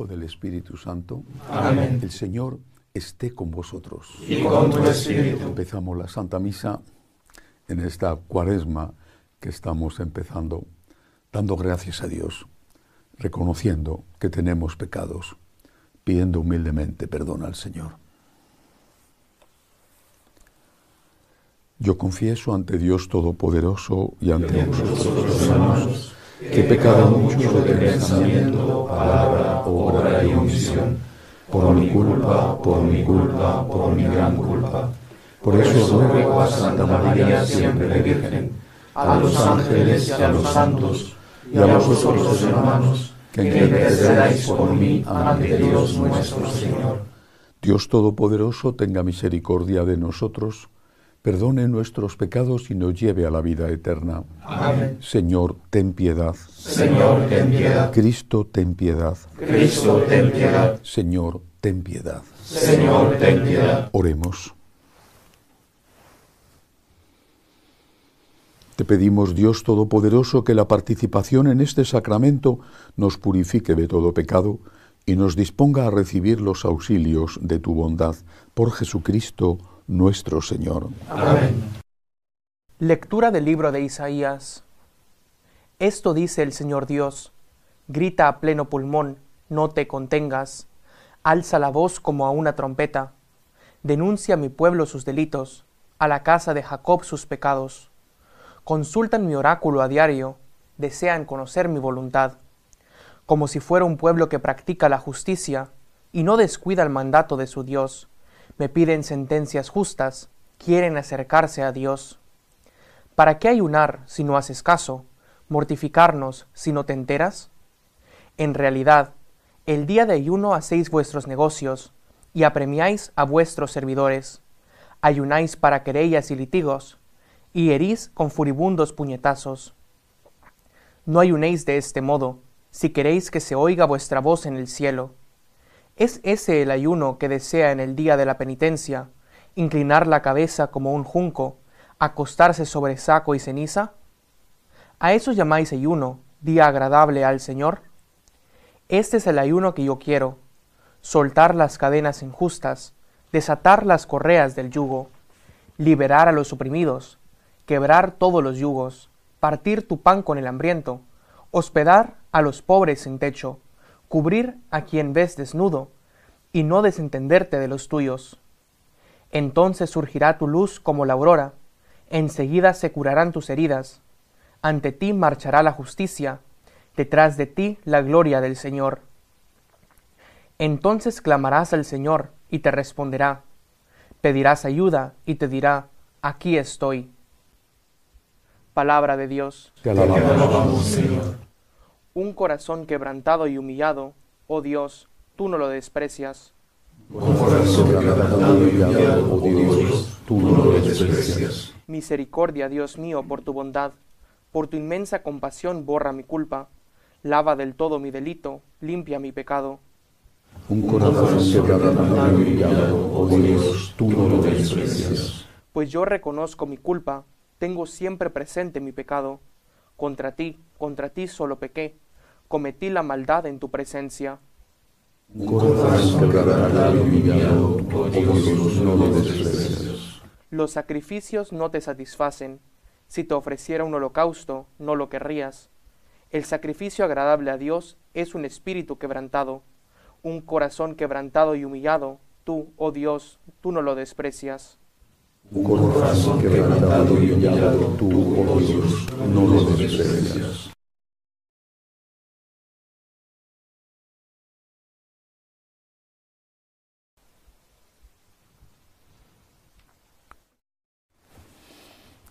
Hijo, del Espíritu Santo. Amén. El Señor esté con vosotros. Y con tu espíritu. Empezamos la Santa Misa en esta cuaresma que estamos empezando, dando gracias a Dios, reconociendo que tenemos pecados, pidiendo humildemente perdón al Señor. Yo confieso ante Dios Todopoderoso y ante vosotros, hermanos, que pecado mucho de pensamiento, palabra, obra y omisión, por mi culpa, por mi culpa, por mi gran culpa. Por eso ruego a Santa María, siempre Virgen, a los ángeles y a los santos, y a vosotros los hermanos, que intercedáis por mí ante Dios nuestro Señor. Dios Todopoderoso tenga misericordia de nosotros, perdone nuestros pecados y nos lleve a la vida eterna. Amén. Señor, ten piedad. Señor, ten piedad. Cristo, ten piedad. Cristo, ten piedad. Señor, ten piedad. Señor, ten piedad. Oremos. Te pedimos, Dios Todopoderoso, que la participación en este sacramento nos purifique de todo pecado y nos disponga a recibir los auxilios de tu bondad. Por Jesucristo nuestro Señor. Amén. Lectura del libro de Isaías. Esto dice el Señor Dios. Grita a pleno pulmón, no te contengas. Alza la voz como a una trompeta. Denuncia a mi pueblo sus delitos, a la casa de Jacob sus pecados. Consultan mi oráculo a diario, desean conocer mi voluntad. Como si fuera un pueblo que practica la justicia y no descuida el mandato de su Dios. Me piden sentencias justas, quieren acercarse a Dios. ¿Para qué ayunar si no haces caso? ¿Mortificarnos si no te enteras? En realidad, el día de ayuno hacéis vuestros negocios y apremiáis a vuestros servidores. Ayunáis para querellas y litigos, y herís con furibundos puñetazos. No ayunéis de este modo, si queréis que se oiga vuestra voz en el cielo. ¿Es ese el ayuno que desea en el día de la penitencia, inclinar la cabeza como un junco, acostarse sobre saco y ceniza? ¿A eso llamáis ayuno, día agradable al Señor? Este es el ayuno que yo quiero, soltar las cadenas injustas, desatar las correas del yugo, liberar a los oprimidos, quebrar todos los yugos, partir tu pan con el hambriento, hospedar a los pobres sin techo, cubrir a quien ves desnudo, y no desentenderte de los tuyos. Entonces surgirá tu luz como la aurora, enseguida se curarán tus heridas, ante ti marchará la justicia, detrás de ti la gloria del Señor. Entonces clamarás al Señor y te responderá, pedirás ayuda y te dirá, aquí estoy. Palabra de Dios. Te alabamos, Señor. Un corazón quebrantado y humillado, oh Dios, tú no lo desprecias. Con corazón quebrantado y humillado, oh Dios, tú no lo desprecias. Misericordia, Dios mío, por tu bondad, por tu inmensa compasión borra mi culpa, lava del todo mi delito, limpia mi pecado. Un Con corazón corazón quebrantado quebrantado y humillado, oh Dios, tú no lo desprecias. Pues yo reconozco mi culpa, tengo siempre presente mi pecado. Contra ti, contra ti solo pequé, cometí la maldad en tu presencia. Un corazón quebrantado y humillado, oh Dios, no lo desprecias. Los sacrificios no te satisfacen. Si te ofreciera un holocausto, no lo querrías. El sacrificio agradable a Dios es un espíritu quebrantado, un corazón quebrantado y humillado. Tú, oh Dios, tú no lo desprecias. Un corazón quebrantado y humillado, tú, oh Dios, no lo desprecias.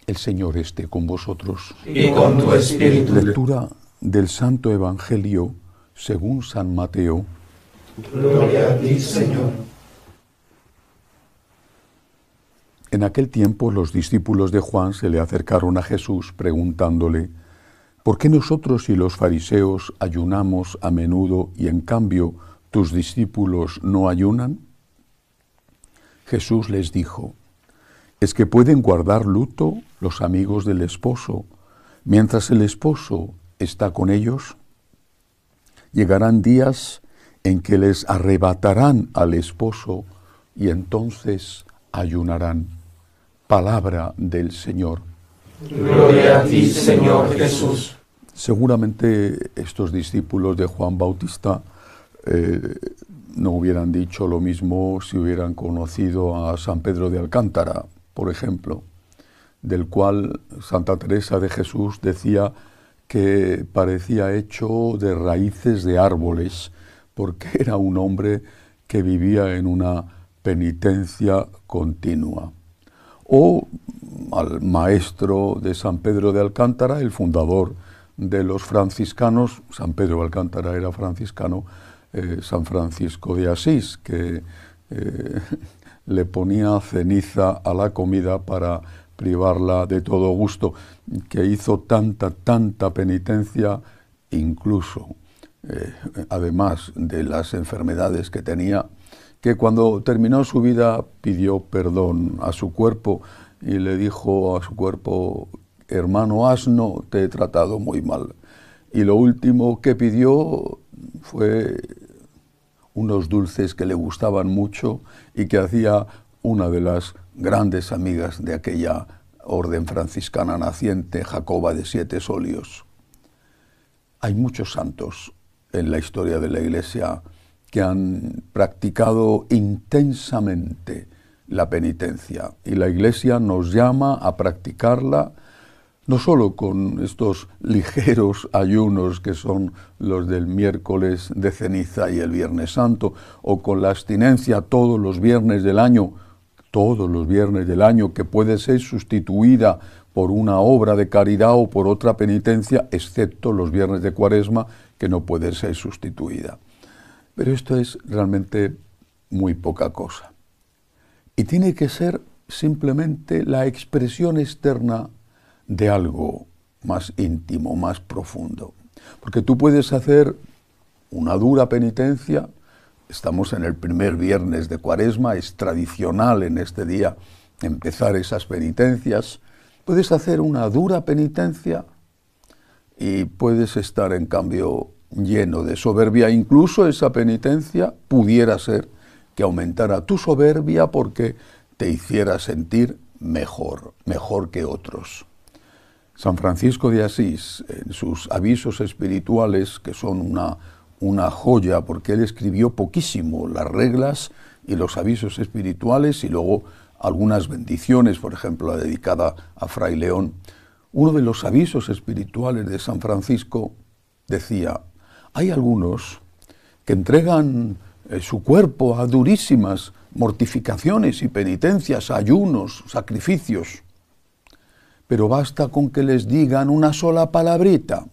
El Señor esté con vosotros. Y con tu espíritu. Lectura del Santo Evangelio según San Mateo. Gloria a ti, Señor. En aquel tiempo los discípulos de Juan se le acercaron a Jesús preguntándole, ¿por qué nosotros y los fariseos ayunamos a menudo y en cambio tus discípulos no ayunan? Jesús les dijo, ¿es que pueden guardar luto los amigos del esposo mientras el esposo está con ellos? llegarán días en que les arrebatarán al esposo y entonces ayunarán. Palabra del Señor. Gloria a ti, Señor Jesús. Seguramente estos discípulos de Juan Bautista eh, no hubieran dicho lo mismo si hubieran conocido a San Pedro de Alcántara, por ejemplo, del cual Santa Teresa de Jesús decía que parecía hecho de raíces de árboles, porque era un hombre que vivía en una penitencia continua. O al maestro de San Pedro de Alcántara, el fundador de los franciscanos, San Pedro de Alcántara era franciscano, eh, San Francisco de Asís, que eh, le ponía ceniza a la comida para privarla de todo gusto, que hizo tanta, tanta penitencia, incluso, eh, además de las enfermedades que tenía, que cuando terminó su vida pidió perdón a su cuerpo y le dijo a su cuerpo, hermano asno, te he tratado muy mal. Y lo último que pidió fue unos dulces que le gustaban mucho y que hacía una de las grandes amigas de aquella orden franciscana naciente, Jacoba de Siete Solios. Hay muchos santos en la historia de la Iglesia que han practicado intensamente la penitencia y la Iglesia nos llama a practicarla no solo con estos ligeros ayunos que son los del miércoles de ceniza y el viernes santo, o con la abstinencia todos los viernes del año, todos los viernes del año, que puede ser sustituida por una obra de caridad o por otra penitencia, excepto los viernes de cuaresma, que no puede ser sustituida. Pero esto es realmente muy poca cosa. Y tiene que ser simplemente la expresión externa de algo más íntimo, más profundo. Porque tú puedes hacer una dura penitencia, estamos en el primer viernes de cuaresma, es tradicional en este día empezar esas penitencias, puedes hacer una dura penitencia y puedes estar en cambio lleno de soberbia, incluso esa penitencia pudiera ser que aumentara tu soberbia porque te hiciera sentir mejor, mejor que otros. San Francisco de Asís, en sus avisos espirituales, que son una, una joya, porque él escribió poquísimo las reglas y los avisos espirituales y luego algunas bendiciones, por ejemplo, la dedicada a Fray León. Uno de los avisos espirituales de San Francisco decía, hay algunos que entregan eh, su cuerpo a durísimas mortificaciones y penitencias, ayunos, sacrificios, pero basta con que les digan una sola palabrita,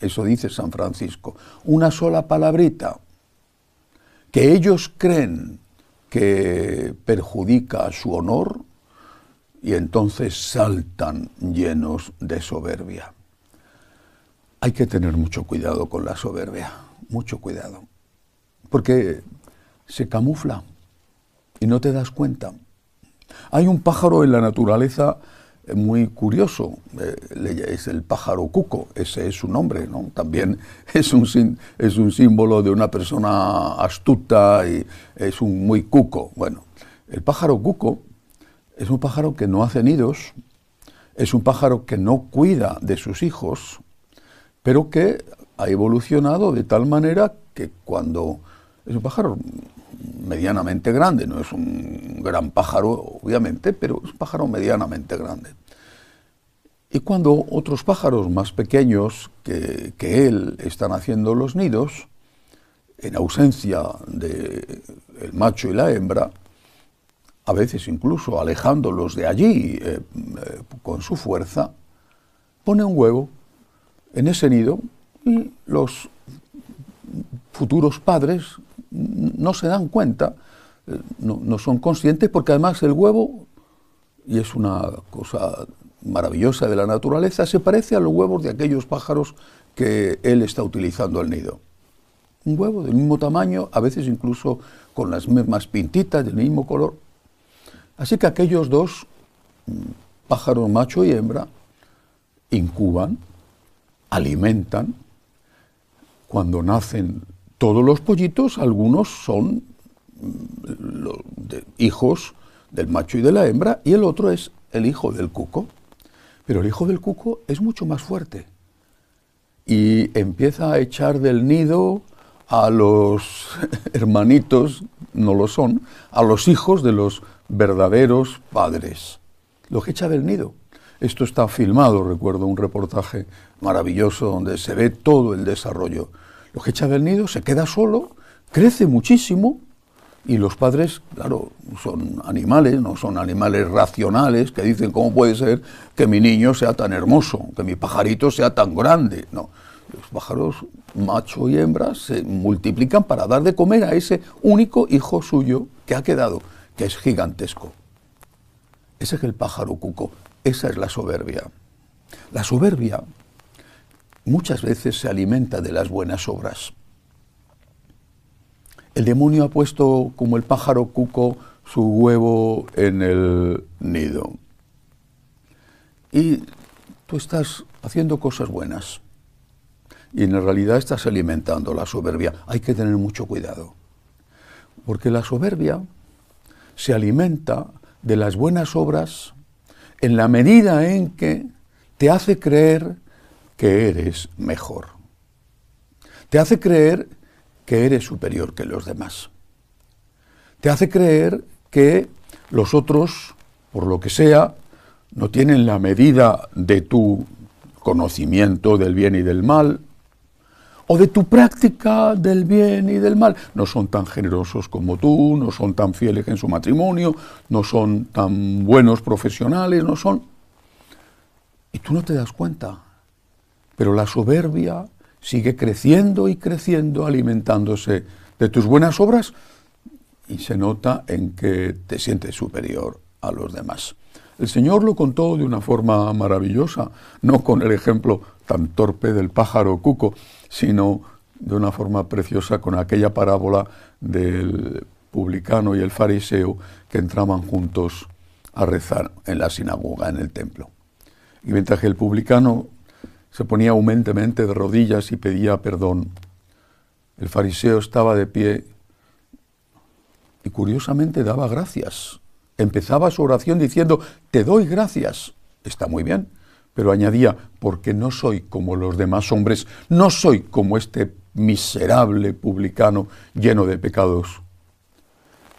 eso dice San Francisco, una sola palabrita, que ellos creen que perjudica su honor y entonces saltan llenos de soberbia. Hay que tener mucho cuidado con la soberbia, mucho cuidado, porque se camufla y no te das cuenta. Hay un pájaro en la naturaleza muy curioso, eh, es el pájaro cuco, ese es su nombre, ¿no? También es un, es un símbolo de una persona astuta y es un muy cuco. Bueno, el pájaro cuco es un pájaro que no hace nidos, es un pájaro que no cuida de sus hijos, pero que ha evolucionado de tal manera que cuando es un pájaro medianamente grande, no es un gran pájaro, obviamente, pero es un pájaro medianamente grande. Y cuando otros pájaros más pequeños que, él están haciendo los nidos, en ausencia del macho y la hembra, a veces incluso alejándolos de allí eh, eh, con su fuerza, pone un huevo en ese nido y los futuros padres no se dan cuenta, eh, no, son conscientes, porque además el huevo, y es una cosa maravillosa de la naturaleza, se parece a los huevos de aquellos pájaros que él está utilizando al nido. Un huevo del mismo tamaño, a veces incluso con las mismas pintitas, del mismo color. Así que aquellos dos mm, pájaros, macho y hembra, incuban, alimentan, cuando nacen todos los pollitos, algunos son mm, hijos del macho y de la hembra y el otro es el hijo del cuco. Pero el hijo del cuco es mucho más fuerte y empieza a echar del nido a los hermanitos, no lo son, a los hijos de los verdaderos padres. Lo que echa del nido. Esto está filmado, recuerdo un reportaje maravilloso donde se ve todo el desarrollo. Lo que echa del nido se queda solo, crece muchísimo y los padres, claro, son animales, no son animales racionales que dicen, ¿cómo puede ser que mi niño sea tan hermoso, que mi pajarito sea tan grande? No, los pájaros macho y hembra se multiplican para dar de comer a ese único hijo suyo que ha quedado, que es gigantesco. Ese es el pájaro cuco, esa es la soberbia. La soberbia muchas veces se alimenta de las buenas obras. El demonio ha puesto como el pájaro cuco su huevo en el nido. Y tú estás haciendo cosas buenas y en realidad estás alimentando la soberbia. Hay que tener mucho cuidado, porque la soberbia se alimenta de las buenas obras en la medida en que te hace creer que eres mejor. Te hace creer que eres superior que los demás. Te hace creer que los otros, por lo que sea, no tienen la medida de tu conocimiento del bien y del mal, o de tu práctica del bien y del mal. No son tan generosos como tú, no son tan fieles en su matrimonio, no son tan buenos profesionales, no son... Y tú no te das cuenta. Pero la soberbia sigue creciendo y creciendo, alimentándose de tus buenas obras y se nota en que te sientes superior a los demás. El Señor lo contó de una forma maravillosa, no con el ejemplo tan torpe del pájaro cuco, sino de una forma preciosa con aquella parábola del publicano y el fariseo que entraban juntos a rezar en la sinagoga, en el templo. Y mientras que el publicano se ponía aumentemente de rodillas y pedía perdón, el fariseo estaba de pie y curiosamente daba gracias. Empezaba su oración diciendo, te doy gracias. Está muy bien, pero añadía, porque no soy como los demás hombres, no soy como este miserable publicano lleno de pecados.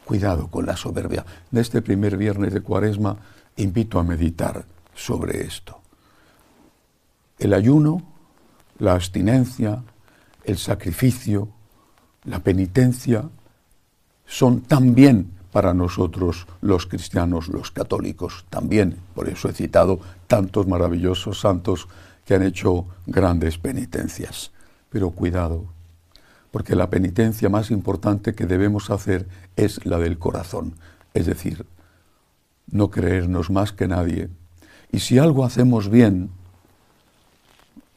Cuidado con la soberbia. De este primer viernes de Cuaresma invito a meditar sobre esto. El ayuno, la abstinencia, el sacrificio, la penitencia son también para nosotros los cristianos, los católicos también. Por eso he citado tantos maravillosos santos que han hecho grandes penitencias. Pero cuidado, porque la penitencia más importante que debemos hacer es la del corazón, es decir, no creernos más que nadie. Y si algo hacemos bien,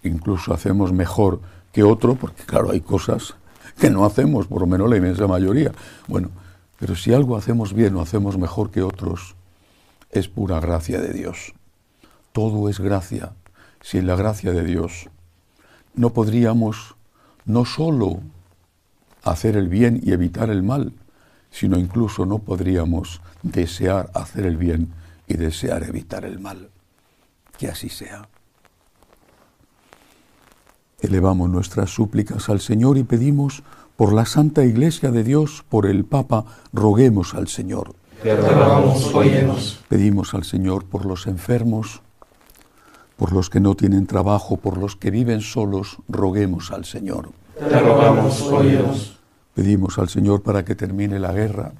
incluso hacemos mejor que otro, porque claro, hay cosas que no hacemos, por lo menos la inmensa mayoría. Bueno, pero si algo hacemos bien o hacemos mejor que otros, es pura gracia de Dios. Todo es gracia. Sin la gracia de Dios, no podríamos no solo hacer el bien y evitar el mal, sino incluso no podríamos desear hacer el bien y desear evitar el mal. Que así sea. Elevamos nuestras súplicas al Señor y pedimos por la Santa Iglesia de Dios, por el Papa, roguemos al Señor. Te rogamos, Pedimos al Señor por los enfermos, por los que no tienen trabajo, por los que viven solos, roguemos al Señor. Te rogamos, Pedimos al Señor para que termine la guerra,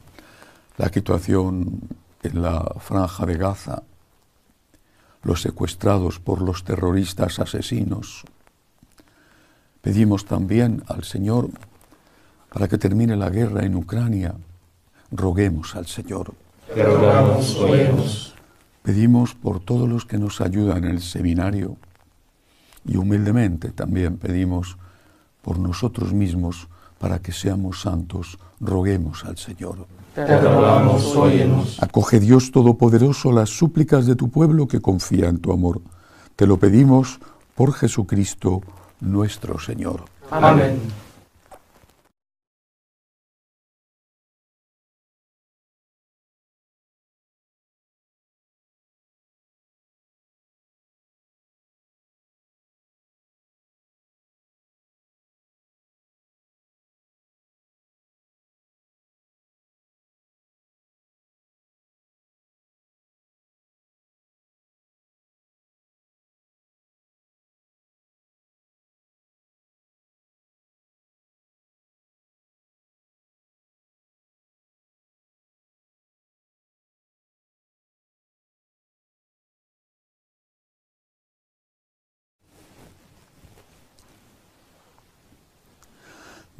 la situación en la franja de Gaza, los secuestrados por los terroristas asesinos. Pedimos también al Señor para que termine la guerra en Ucrania, roguemos al Señor. rogamos, Pedimos por todos los que nos ayudan en el seminario y humildemente también pedimos por nosotros mismos para que seamos santos, roguemos al Señor. Te rogamos, Acoge Dios Todopoderoso las súplicas de tu pueblo que confía en tu amor. Te lo pedimos por Jesucristo nuestro Señor. Amén.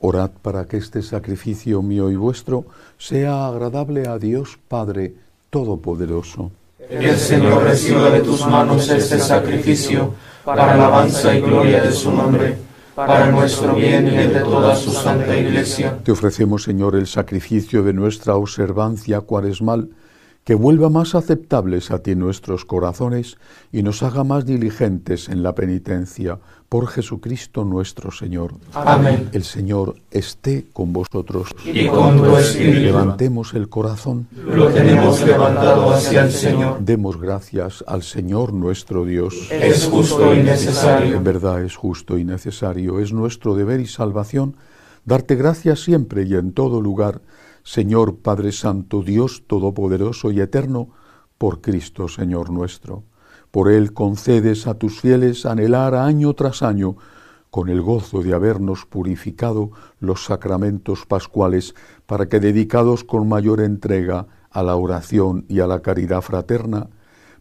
Orad para que este sacrificio mío y vuestro sea agradable a Dios Padre Todopoderoso. El Señor reciba de tus manos este sacrificio para alabanza y gloria de su nombre, para nuestro bien y el de toda su santa iglesia. Te ofrecemos, Señor, el sacrificio de nuestra observancia cuaresmal que vuelva más aceptables a ti nuestros corazones y nos haga más diligentes en la penitencia por Jesucristo nuestro Señor. Amén. El Señor esté con vosotros. Y con tu espíritu. Levantemos el corazón. Lo tenemos levantado hacia el Señor. Demos gracias al Señor nuestro Dios. Es justo y necesario. En verdad es justo y necesario. Es nuestro deber y salvación darte gracias siempre y en todo lugar Señor Padre Santo, Dios Todopoderoso y Eterno, por Cristo Señor nuestro. Por Él concedes a tus fieles anhelar año tras año, con el gozo de habernos purificado los sacramentos pascuales, para que dedicados con mayor entrega a la oración y a la caridad fraterna,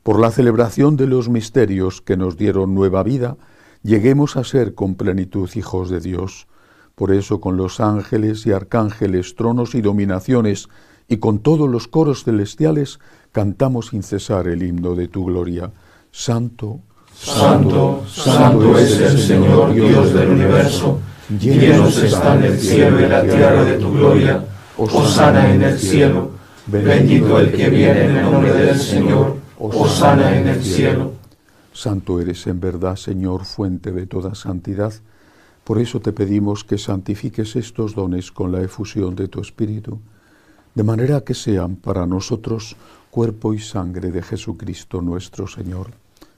por la celebración de los misterios que nos dieron nueva vida, lleguemos a ser con plenitud hijos de Dios por eso con los ángeles y arcángeles, tronos y dominaciones, y con todos los coros celestiales, cantamos sin cesar el himno de tu gloria. Santo, Santo, Santo es el Señor Dios del universo, llenos están el cielo y la tierra de tu gloria. Osana en el cielo, bendito el que viene en el nombre del Señor, Osana en el cielo. Santo eres en verdad, Señor, fuente de toda santidad. Por eso te pedimos que santifiques estos dones con la efusión de tu Espíritu, de manera que sean para nosotros cuerpo y sangre de Jesucristo nuestro Señor,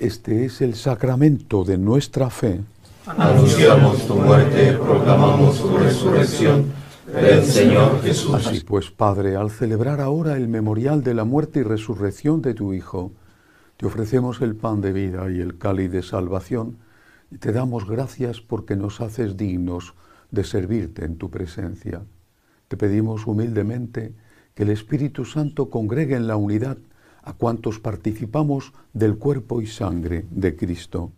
Este es el sacramento de nuestra fe. Anunciamos tu muerte, proclamamos tu resurrección. Ven, Señor Jesús. Así pues, Padre, al celebrar ahora el memorial de la muerte y resurrección de tu Hijo, te ofrecemos el pan de vida y el cáliz de salvación, y te damos gracias porque nos haces dignos de servirte en tu presencia. Te pedimos humildemente que el Espíritu Santo congregue en la unidad a cuantos participamos del cuerpo y sangre de Cristo.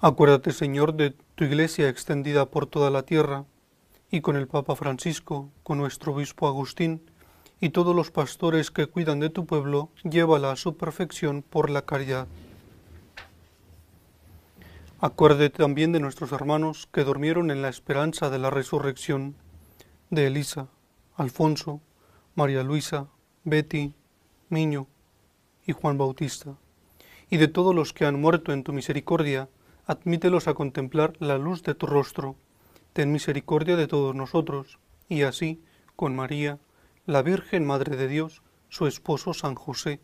Acuérdate, Señor, de tu iglesia extendida por toda la tierra, y con el Papa Francisco, con nuestro obispo Agustín, y todos los pastores que cuidan de tu pueblo, llévala a su perfección por la caridad. Acuérdate también de nuestros hermanos que durmieron en la esperanza de la resurrección, de Elisa, Alfonso, María Luisa, Betty, Miño y Juan Bautista, y de todos los que han muerto en tu misericordia, admítelos a contemplar la luz de tu rostro. Ten misericordia de todos nosotros, y así, con María, la Virgen Madre de Dios, su esposo San José,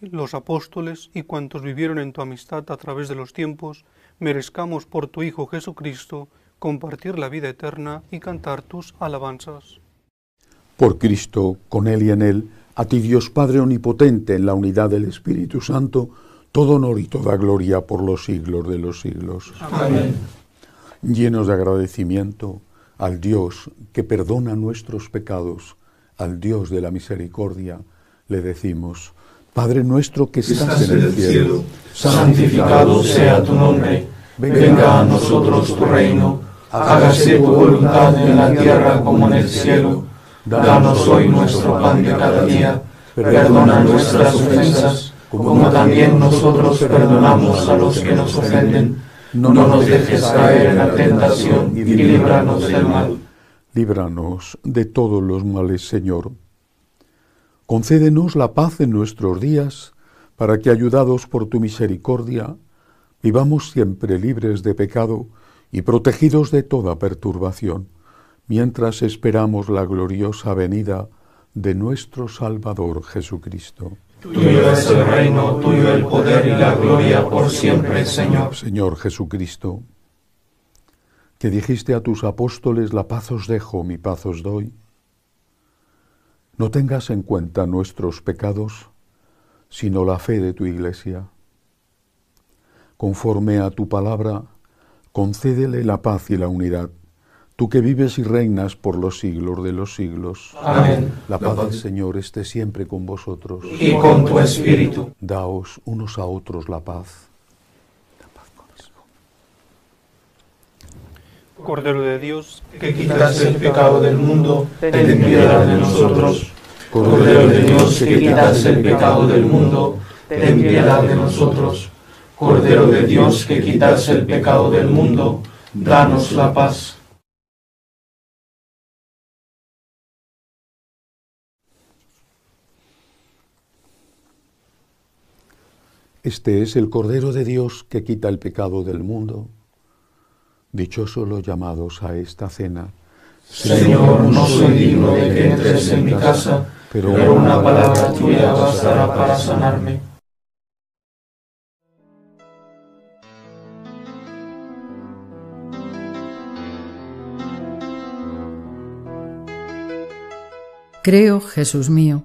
los apóstoles y cuantos vivieron en tu amistad a través de los tiempos, merezcamos por tu Hijo Jesucristo compartir la vida eterna y cantar tus alabanzas. Por Cristo, con Él y en Él, a ti Dios Padre Omnipotente, en la unidad del Espíritu Santo, todo honor y toda gloria por los siglos de los siglos. Amén. Llenos de agradecimiento al Dios que perdona nuestros pecados, al Dios de la misericordia, le decimos, Padre nuestro que estás, en el cielo, santificado sea tu nombre, venga a nosotros tu reino, hágase tu voluntad en la tierra como en el cielo. Danos hoy nuestro pan de cada día, perdona nuestras ofensas como también nosotros perdonamos a los que nos ofenden. No nos dejes caer en la tentación y líbranos del mal. Líbranos de todos los males, Señor. Concédenos la paz en nuestros días, para que, ayudados por tu misericordia, vivamos siempre libres de pecado y protegidos de toda perturbación, mientras esperamos la gloriosa venida de nuestro Salvador Jesucristo. Tuyo es el reino, tuyo el poder y la gloria por siempre, Señor. Señor Jesucristo, que dijiste a tus apóstoles, la paz os dejo, mi paz os doy. No tengas en cuenta nuestros pecados, sino la fe de tu iglesia. Conforme a tu palabra, concédele la paz y la unidad tú que vives y reinas por los siglos de los siglos. Amén. La paz del Señor esté siempre con vosotros. Y con tu espíritu. Daos unos a otros la paz. Cordero de Dios, que quitas el pecado del mundo, ten piedad de nosotros. Cordero de Dios, que quitas el pecado del mundo, ten piedad de nosotros. Cordero de Dios, que quitas el pecado del mundo, danos la paz. Este es el Cordero de Dios que quita el pecado del mundo. Dichosos los llamados a esta cena. Señor, no soy digno de que entres en mi casa, pero una palabra tuya bastará para sanarme. Creo, Jesús mío,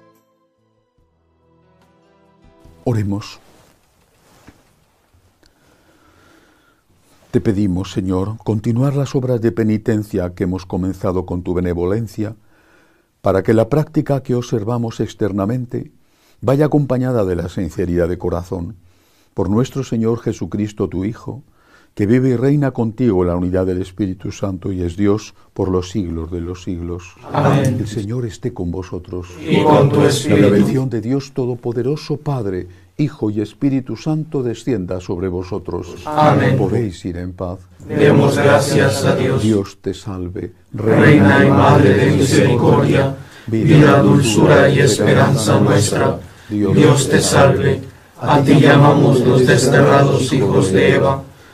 Oremos. Te pedimos, Señor, continuar las obras de penitencia que hemos comenzado con tu benevolencia, para que la práctica que observamos externamente vaya acompañada de la sinceridad de corazón. Por nuestro Señor Jesucristo, tu Hijo, que vive y reina contigo la unidad del Espíritu Santo y es Dios por los siglos de los siglos. Amén. El Señor esté con vosotros. Y con tu La espíritu. bendición de Dios Todopoderoso, Padre, Hijo y Espíritu Santo descienda sobre vosotros. Amén. Podéis ir en paz. Demos gracias a Dios. Dios te salve, Reina y Madre de misericordia, vida, dulzura y esperanza nuestra. Dios te salve. A ti llamamos los desterrados hijos de Eva.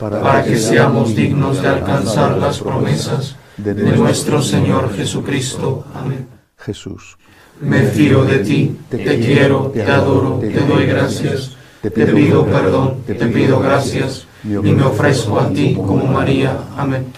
para que seamos dignos de alcanzar las promesas de nuestro Señor Jesucristo. Amén. Jesús, me fío de ti, te quiero, te adoro, te doy gracias, te pido perdón, te pido gracias y me ofrezco a ti como María. Amén.